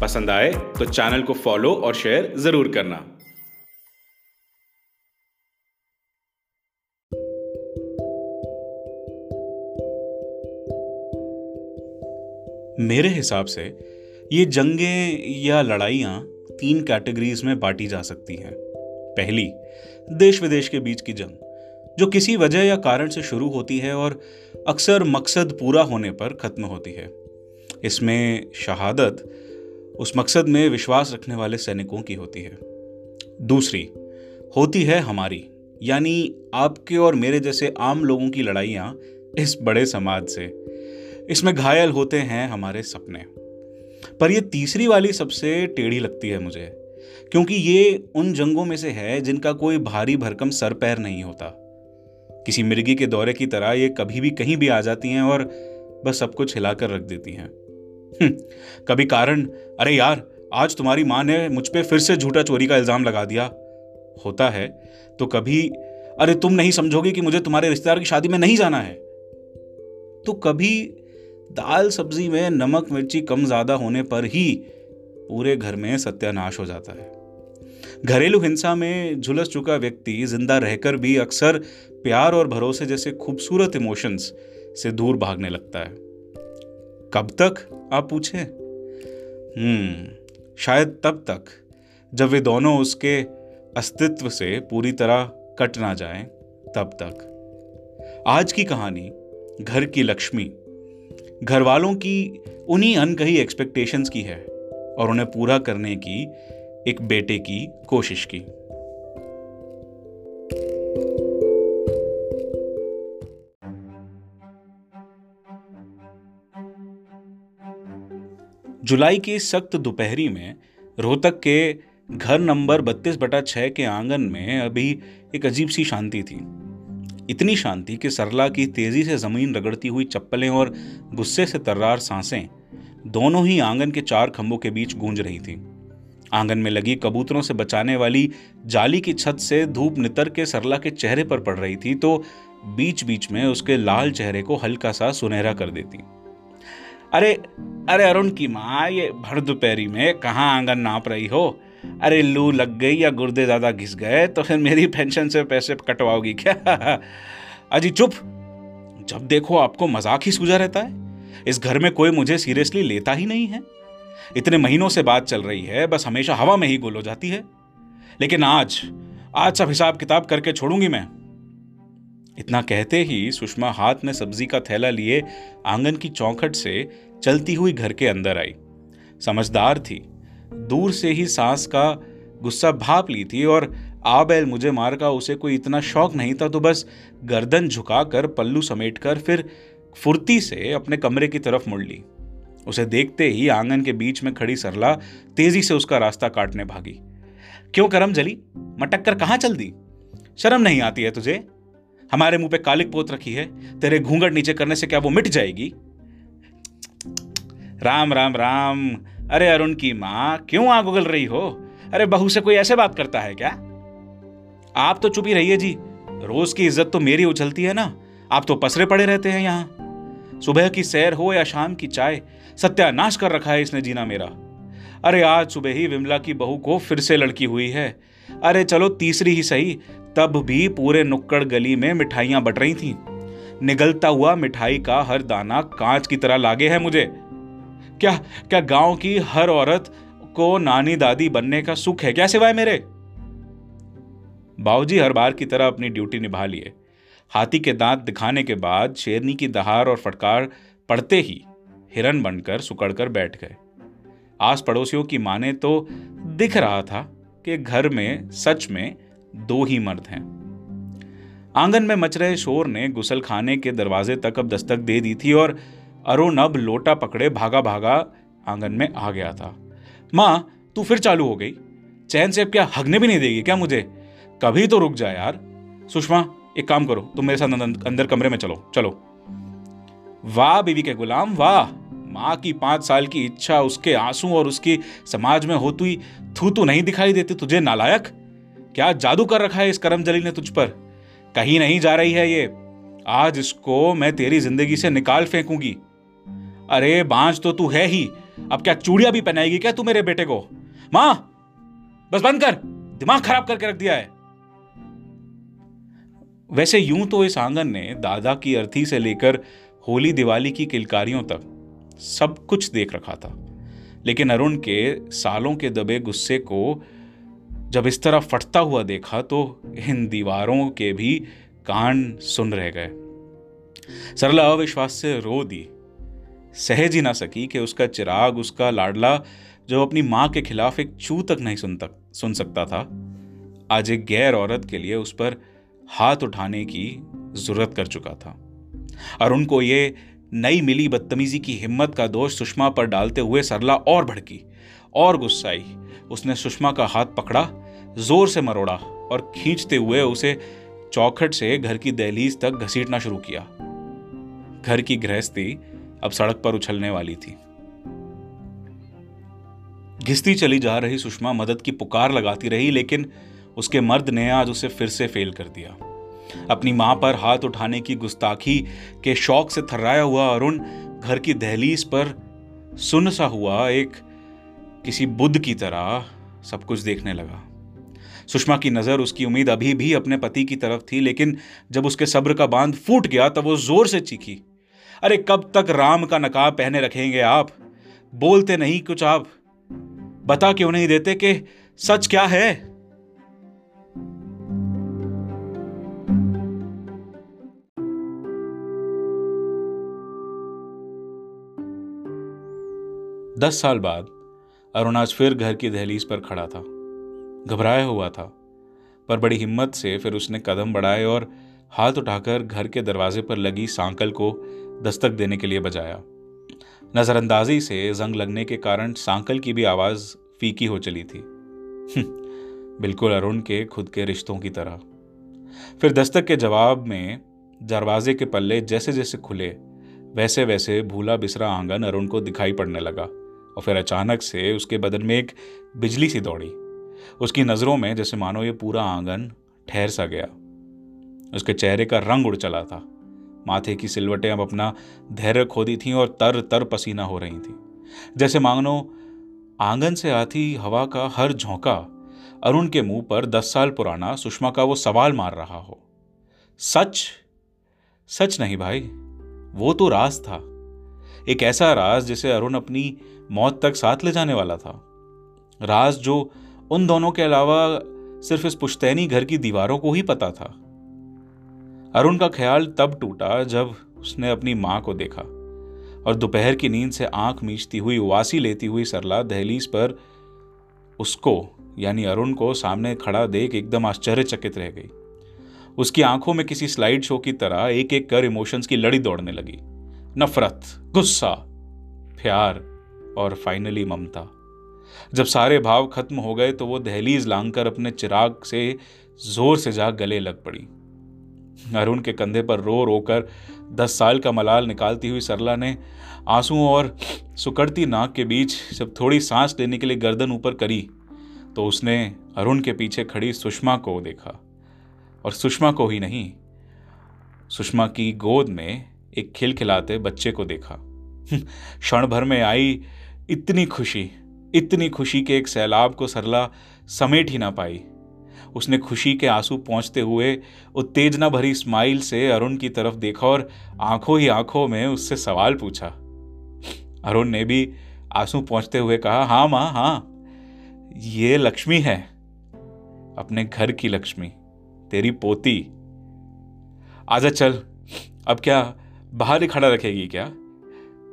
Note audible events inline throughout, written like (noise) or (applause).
पसंद आए तो चैनल को फॉलो और शेयर ज़रूर करना। मेरे हिसाब से ये जंगें या लड़ाइयाँ तीन कैटेगरीज में बांटी जा सकती हैं। पहली देश विदेश के बीच की जंग, जो किसी वजह या कारण से शुरू होती है और अक्सर मकसद पूरा होने पर खत्म होती है। इसमें शहादत उस मकसद में विश्वास रखने वाले सैनिकों की होती है। दूसरी, होती है हमारी, यानी आपके और मेरे जैसे आम लोगों की लड़ाइयाँ इस बड़े समाज से। इसमें घायल होते हैं हमारे सपने। पर यह तीसरी वाली सबसे टेढ़ी लगती है मुझे, क्योंकि ये उन जंगों में से है जिनका कोई भारी भरकम सर पैर नहीं होता। किसी मिर्गी के दौरे की तरह ये कभी भी कहीं भी आ जाती हैं और बस सब कुछ हिलाकर रख देती हैं। कभी कारण? अरे यार, आज तुम्हारी माँ ने मुझ पर फिर से झूठा चोरी का इल्ज़ाम लगा दिया। होता है तो कभी? अरे तुम नहीं समझोगे कि मुझे तुम्हारे रिश्तेदार की शादी में नहीं जाना है। तो कभी दाल सब्ज़ी में नमक मिर्ची कम ज़्यादा होने पर ही पूरे घर में सत्यानाश हो जाता है। घरेलू हिंसा में झुलस चुका व्यक्ति ज़िंदा रहकर भी अक्सर प्यार और भरोसे जैसे खूबसूरत इमोशंस से दूर भागने लगता है। कब तक, आप पूछें? हम्म शायद तब तक, जब वे दोनों उसके अस्तित्व से पूरी तरह कट ना जाएँ, तब तक। आज की कहानी, घर की लक्ष्मी। घर वालों की उन्हीं अनकही एक्सपेक्टेशंस की है, और उन्हें पूरा करने की एक बेटे की कोशिश की। जुलाई की सख्त दोपहरी में रोहतक के घर नंबर बत्तीस बटा छह के आँगन में अभी एक अजीब सी शांति थी। इतनी शांति कि सरला की तेज़ी से ज़मीन रगड़ती हुई चप्पलें और गुस्से से तर्रार साँसें दोनों ही आँगन के चार खंभों के बीच गूंज रही थी। आँगन में लगी कबूतरों से बचाने वाली जाली की छत से धूप नितर के सरला के चेहरे पर पड़ रही थी तो बीच बीच में उसके लाल चेहरे को हल्का सा सुनहरा कर देती। अरे अरे अरुण की माँ, ये भर दोपहरी में कहाँ आँगन नाप रही हो? अरे, लू लग गई या गुर्दे ज़्यादा घिस गए तो फिर मेरी पेंशन से पैसे कटवाओगी क्या? (laughs) अजी, चुप। जब देखो आपको मज़ाक ही सूझा रहता है। इस घर में कोई मुझे सीरियसली लेता ही नहीं है। इतने महीनों से बात चल रही है, बस हमेशा हवा में ही गोल हो जाती है। लेकिन आज आज सब हिसाब किताब करके छोड़ूँगी मैं। इतना कहते ही सुषमा हाथ में सब्ज़ी का थैला लिए आँगन की चौखट से चलती हुई घर के अंदर आई। समझदार थी। दूर से ही सांस का गुस्सा भाप ली थी और आबैल मुझे मार का उसे कोई इतना शौक नहीं था तो बस गर्दन झुकाकर पल्लू समेटकर फिर फुर्ती से अपने कमरे की तरफ़ मुड़ ली। उसे देखते ही आँगन के बीच में खड़ी सरला तेज़ी से उसका रास्ता काटने भागी। क्यों, करम जली? मटक कर कहाँ चल दी? शर्म नहीं आती है तुझे? हमारे मुँह पे कालिक पोत रखी है, तेरे घूंघट नीचे करने से क्या वो मिट जाएगी? राम राम राम। अरे अरुण की माँ, क्यों आग उगल रही हो? अरे बहू से कोई ऐसे बात करता है क्या? आप तो चुप ही रहिए जी। रोज की इज़्ज़त तो मेरी उछलती है ना। आप तो पसरे पड़े रहते हैं यहाँ। सुबह की सैर हो या शाम की चाय, सत्यानाश कर रखा है इसने जीना मेरा। अरे आज सुबह ही विमला की बहू को फिर से लड़की हुई है। अरे चलो तीसरी ही सही तब भी पूरे नुक्कड़ गली में मिठाइयाँ बट रही थी। निगलता हुआ मिठाई का हर दाना कांच की तरह लागे है मुझे। क्या क्या गाँव की हर औरत को नानी दादी बनने का सुख है क्या सिवाय मेरे? बाबूजी हर बार की तरह अपनी ड्यूटी निभा लिए। हाथी के दांत दिखाने के बाद शेरनी की दहार और फटकार पड़ते ही हिरन बनकर सुकड़कर बैठ गए। आस पड़ोसियों की माने तो दिख रहा था कि घर में, सच में दो ही मर्द हैं। आँगन में मच रहे शोर ने गुसल खाने के दरवाजे तक अब दस्तक दे दी थी और अरुण अब लोटा पकड़े भागा भागा आँगन में आ गया था। माँ, तू फिर चालू हो गई। चैन से अब क्या हगने भी नहीं देगी क्या मुझे? कभी तो रुक जाए यार। सुषमा, एक काम करो, तुम मेरे साथ अंदर कमरे में चलो चलो। वाह, बीवी के गुलाम, वाह। माँ की पाँच साल की इच्छा उसके आँसू और उसकी समाज में होती थू तू नहीं दिखाई देती तुझे नालायक। क्या जादू कर रखा है इस करमजली ने तुझ पर? कहीं नहीं जा रही है ये। आज इसको मैं तेरी ज़िंदगी से निकाल फेंकूँगी। अरे, बांझ तो तू है ही। अब क्या चूड़िया भी पहनाएगी क्या तू मेरे बेटे को? माँ, बस बंद कर। दिमाग खराब करके रख दिया है। वैसे यूँ तो इस आँगन ने दादा की अर्थी से लेकर होली दिवाली की किलकारियों तक सब कुछ देख रखा था। लेकिन अरुण के सालों के दबे गुस्से को जब इस तरह फटता हुआ देखा तो इन दीवारों के भी कान सुन रह गए। सरला अविश्वास से रो दी। सहज ही ना सकी कि उसका चिराग, उसका लाडला जो अपनी माँ के खिलाफ एक चू तक नहीं सुन तक, सुन सकता था, आज एक गैर औरत के लिए उस पर हाथ उठाने की ज़रूरत कर चुका था। और उनको ये नई मिली बदतमीजी की हिम्मत का दोष सुषमा पर डालते हुए सरला और भड़की। और गुस्सा आई। उसने सुषमा का हाथ पकड़ा, ज़ोर से मरोड़ा और खींचते हुए उसे चौखट से घर की दहलीज तक घसीटना शुरू किया। घर की गृहस्थी अब सड़क पर उछलने वाली थी। घिसती चली जा रही सुषमा मदद की पुकार लगाती रही, लेकिन उसके मर्द ने आज उसे फिर से फेल कर दिया। अपनी माँ पर हाथ उठाने की गुस्ताखी के शौक से थर्राया हुआ अरुण घर की दहलीज पर सुन सा हुआ एक किसी बुद्ध की तरह सब कुछ देखने लगा। सुषमा की नज़र उसकी उम्मीद अभी भी अपने पति की तरफ़ थी, लेकिन जब उसके सब्र का बाँध फूट गया, तब वो ज़ोर से चीखी, अरे, कब तक राम का नकाब पहने रखेंगे आप? बोलते नहीं कुछ आप। बता क्यों नहीं देते कि सच क्या है? दस साल बाद अरुण आज फिर घर की दहलीज पर खड़ा था। घबराया हुआ था, पर बड़ी हिम्मत से फिर उसने कदम बढ़ाए और हाथ उठाकर घर के दरवाजे पर लगी सांकल को दस्तक देने के लिए बजाया। नज़रअंदाजी से जंग लगने के कारण सांकल की भी आवाज़ फीकी हो चली थी। बिल्कुल अरुण के खुद के रिश्तों की तरह। फिर दस्तक के जवाब में दरवाजे के पल्ले जैसे जैसे खुले वैसे वैसे भूला बिसरा आँगन अरुण को दिखाई पड़ने लगा। और फिर अचानक से उसके बदन में एक बिजली सी दौड़ी। उसकी नज़रों में, जैसे मानो ये पूरा आँगन ठहर सा गया। उसके चेहरे का रंग उड़ चला था। माथे की सिलवटें अब अपना धैर्य खोदी थीं और तर तर पसीना हो रही थी। जैसे मांगनो आँगन से आती हवा का हर झोंका, अरुण के मुँह पर दस साल पुराना सुषमा का वो सवाल मार रहा हो। सच? सच नहीं भाई। वो तो राज था। एक ऐसा राज जिसे अरुण अपनी मौत तक साथ ले जाने वाला था। राज जो उन दोनों के अलावा सिर्फ़ इस पुश्तैनी घर की दीवारों को ही पता था। अरुण का ख्याल तब टूटा जब उसने अपनी माँ को देखा और दोपहर की नींद से आँख मीचती हुई, उवासी लेती हुई सरला दहलीज पर उसको, यानी अरुण को सामने खड़ा देख एकदम आश्चर्यचकित रह गई। उसकी आँखों में किसी स्लाइड शो की तरह एक एक कर इमोशंस की लड़ी दौड़ने लगी। नफरत, गुस्सा, प्यार और फाइनली ममता। जब सारे भाव खत्म हो गए तो वो दहलीज लांघकर अपने चिराग से ज़ोर से जा गले लग पड़ी। अरुण के कंधे पर रो रो कर दस साल का मलाल निकालती हुई सरला ने आंसुओं और सुकड़ती नाक के बीच जब थोड़ी सांस लेने के लिए गर्दन ऊपर करी तो उसने अरुण के पीछे खड़ी सुषमा को देखा। और सुषमा को ही नहीं, सुषमा की गोद में एक खिलखिलाते बच्चे को देखा। क्षण भर में आई इतनी खुशी इतनी खुशी के एक सैलाब को सरला समेट ही ना पाई। उसने खुशी के आँसू पहुँचते हुए उत्तेजना भरी स्माइल से अरुण की तरफ़ देखा और आँखों ही आँखों में उससे सवाल पूछा। अरुण ने भी आँसू पहुँचते हुए कहा हाँ माँ हाँ ये लक्ष्मी है, अपने घर की लक्ष्मी, तेरी पोती। आजा चल, अब क्या बाहर ही खड़ा रखेगी क्या?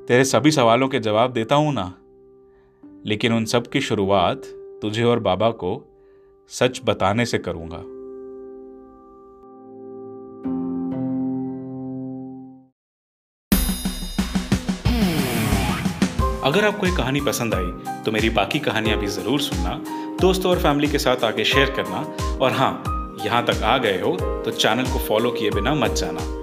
तेरे सभी सवालों के जवाब देता हूँ ना। लेकिन उन सब की शुरुआत तुझे और बाबा को सच बताने से करूँगा। अगर आपको ये कहानी पसंद आई तो मेरी बाकी कहानियाँ भी ज़रूर सुनना, दोस्तों और फैमिली के साथ आगे शेयर करना, और हाँ यहाँ तक आ गए हो तो चैनल को फॉलो किए बिना मत जाना।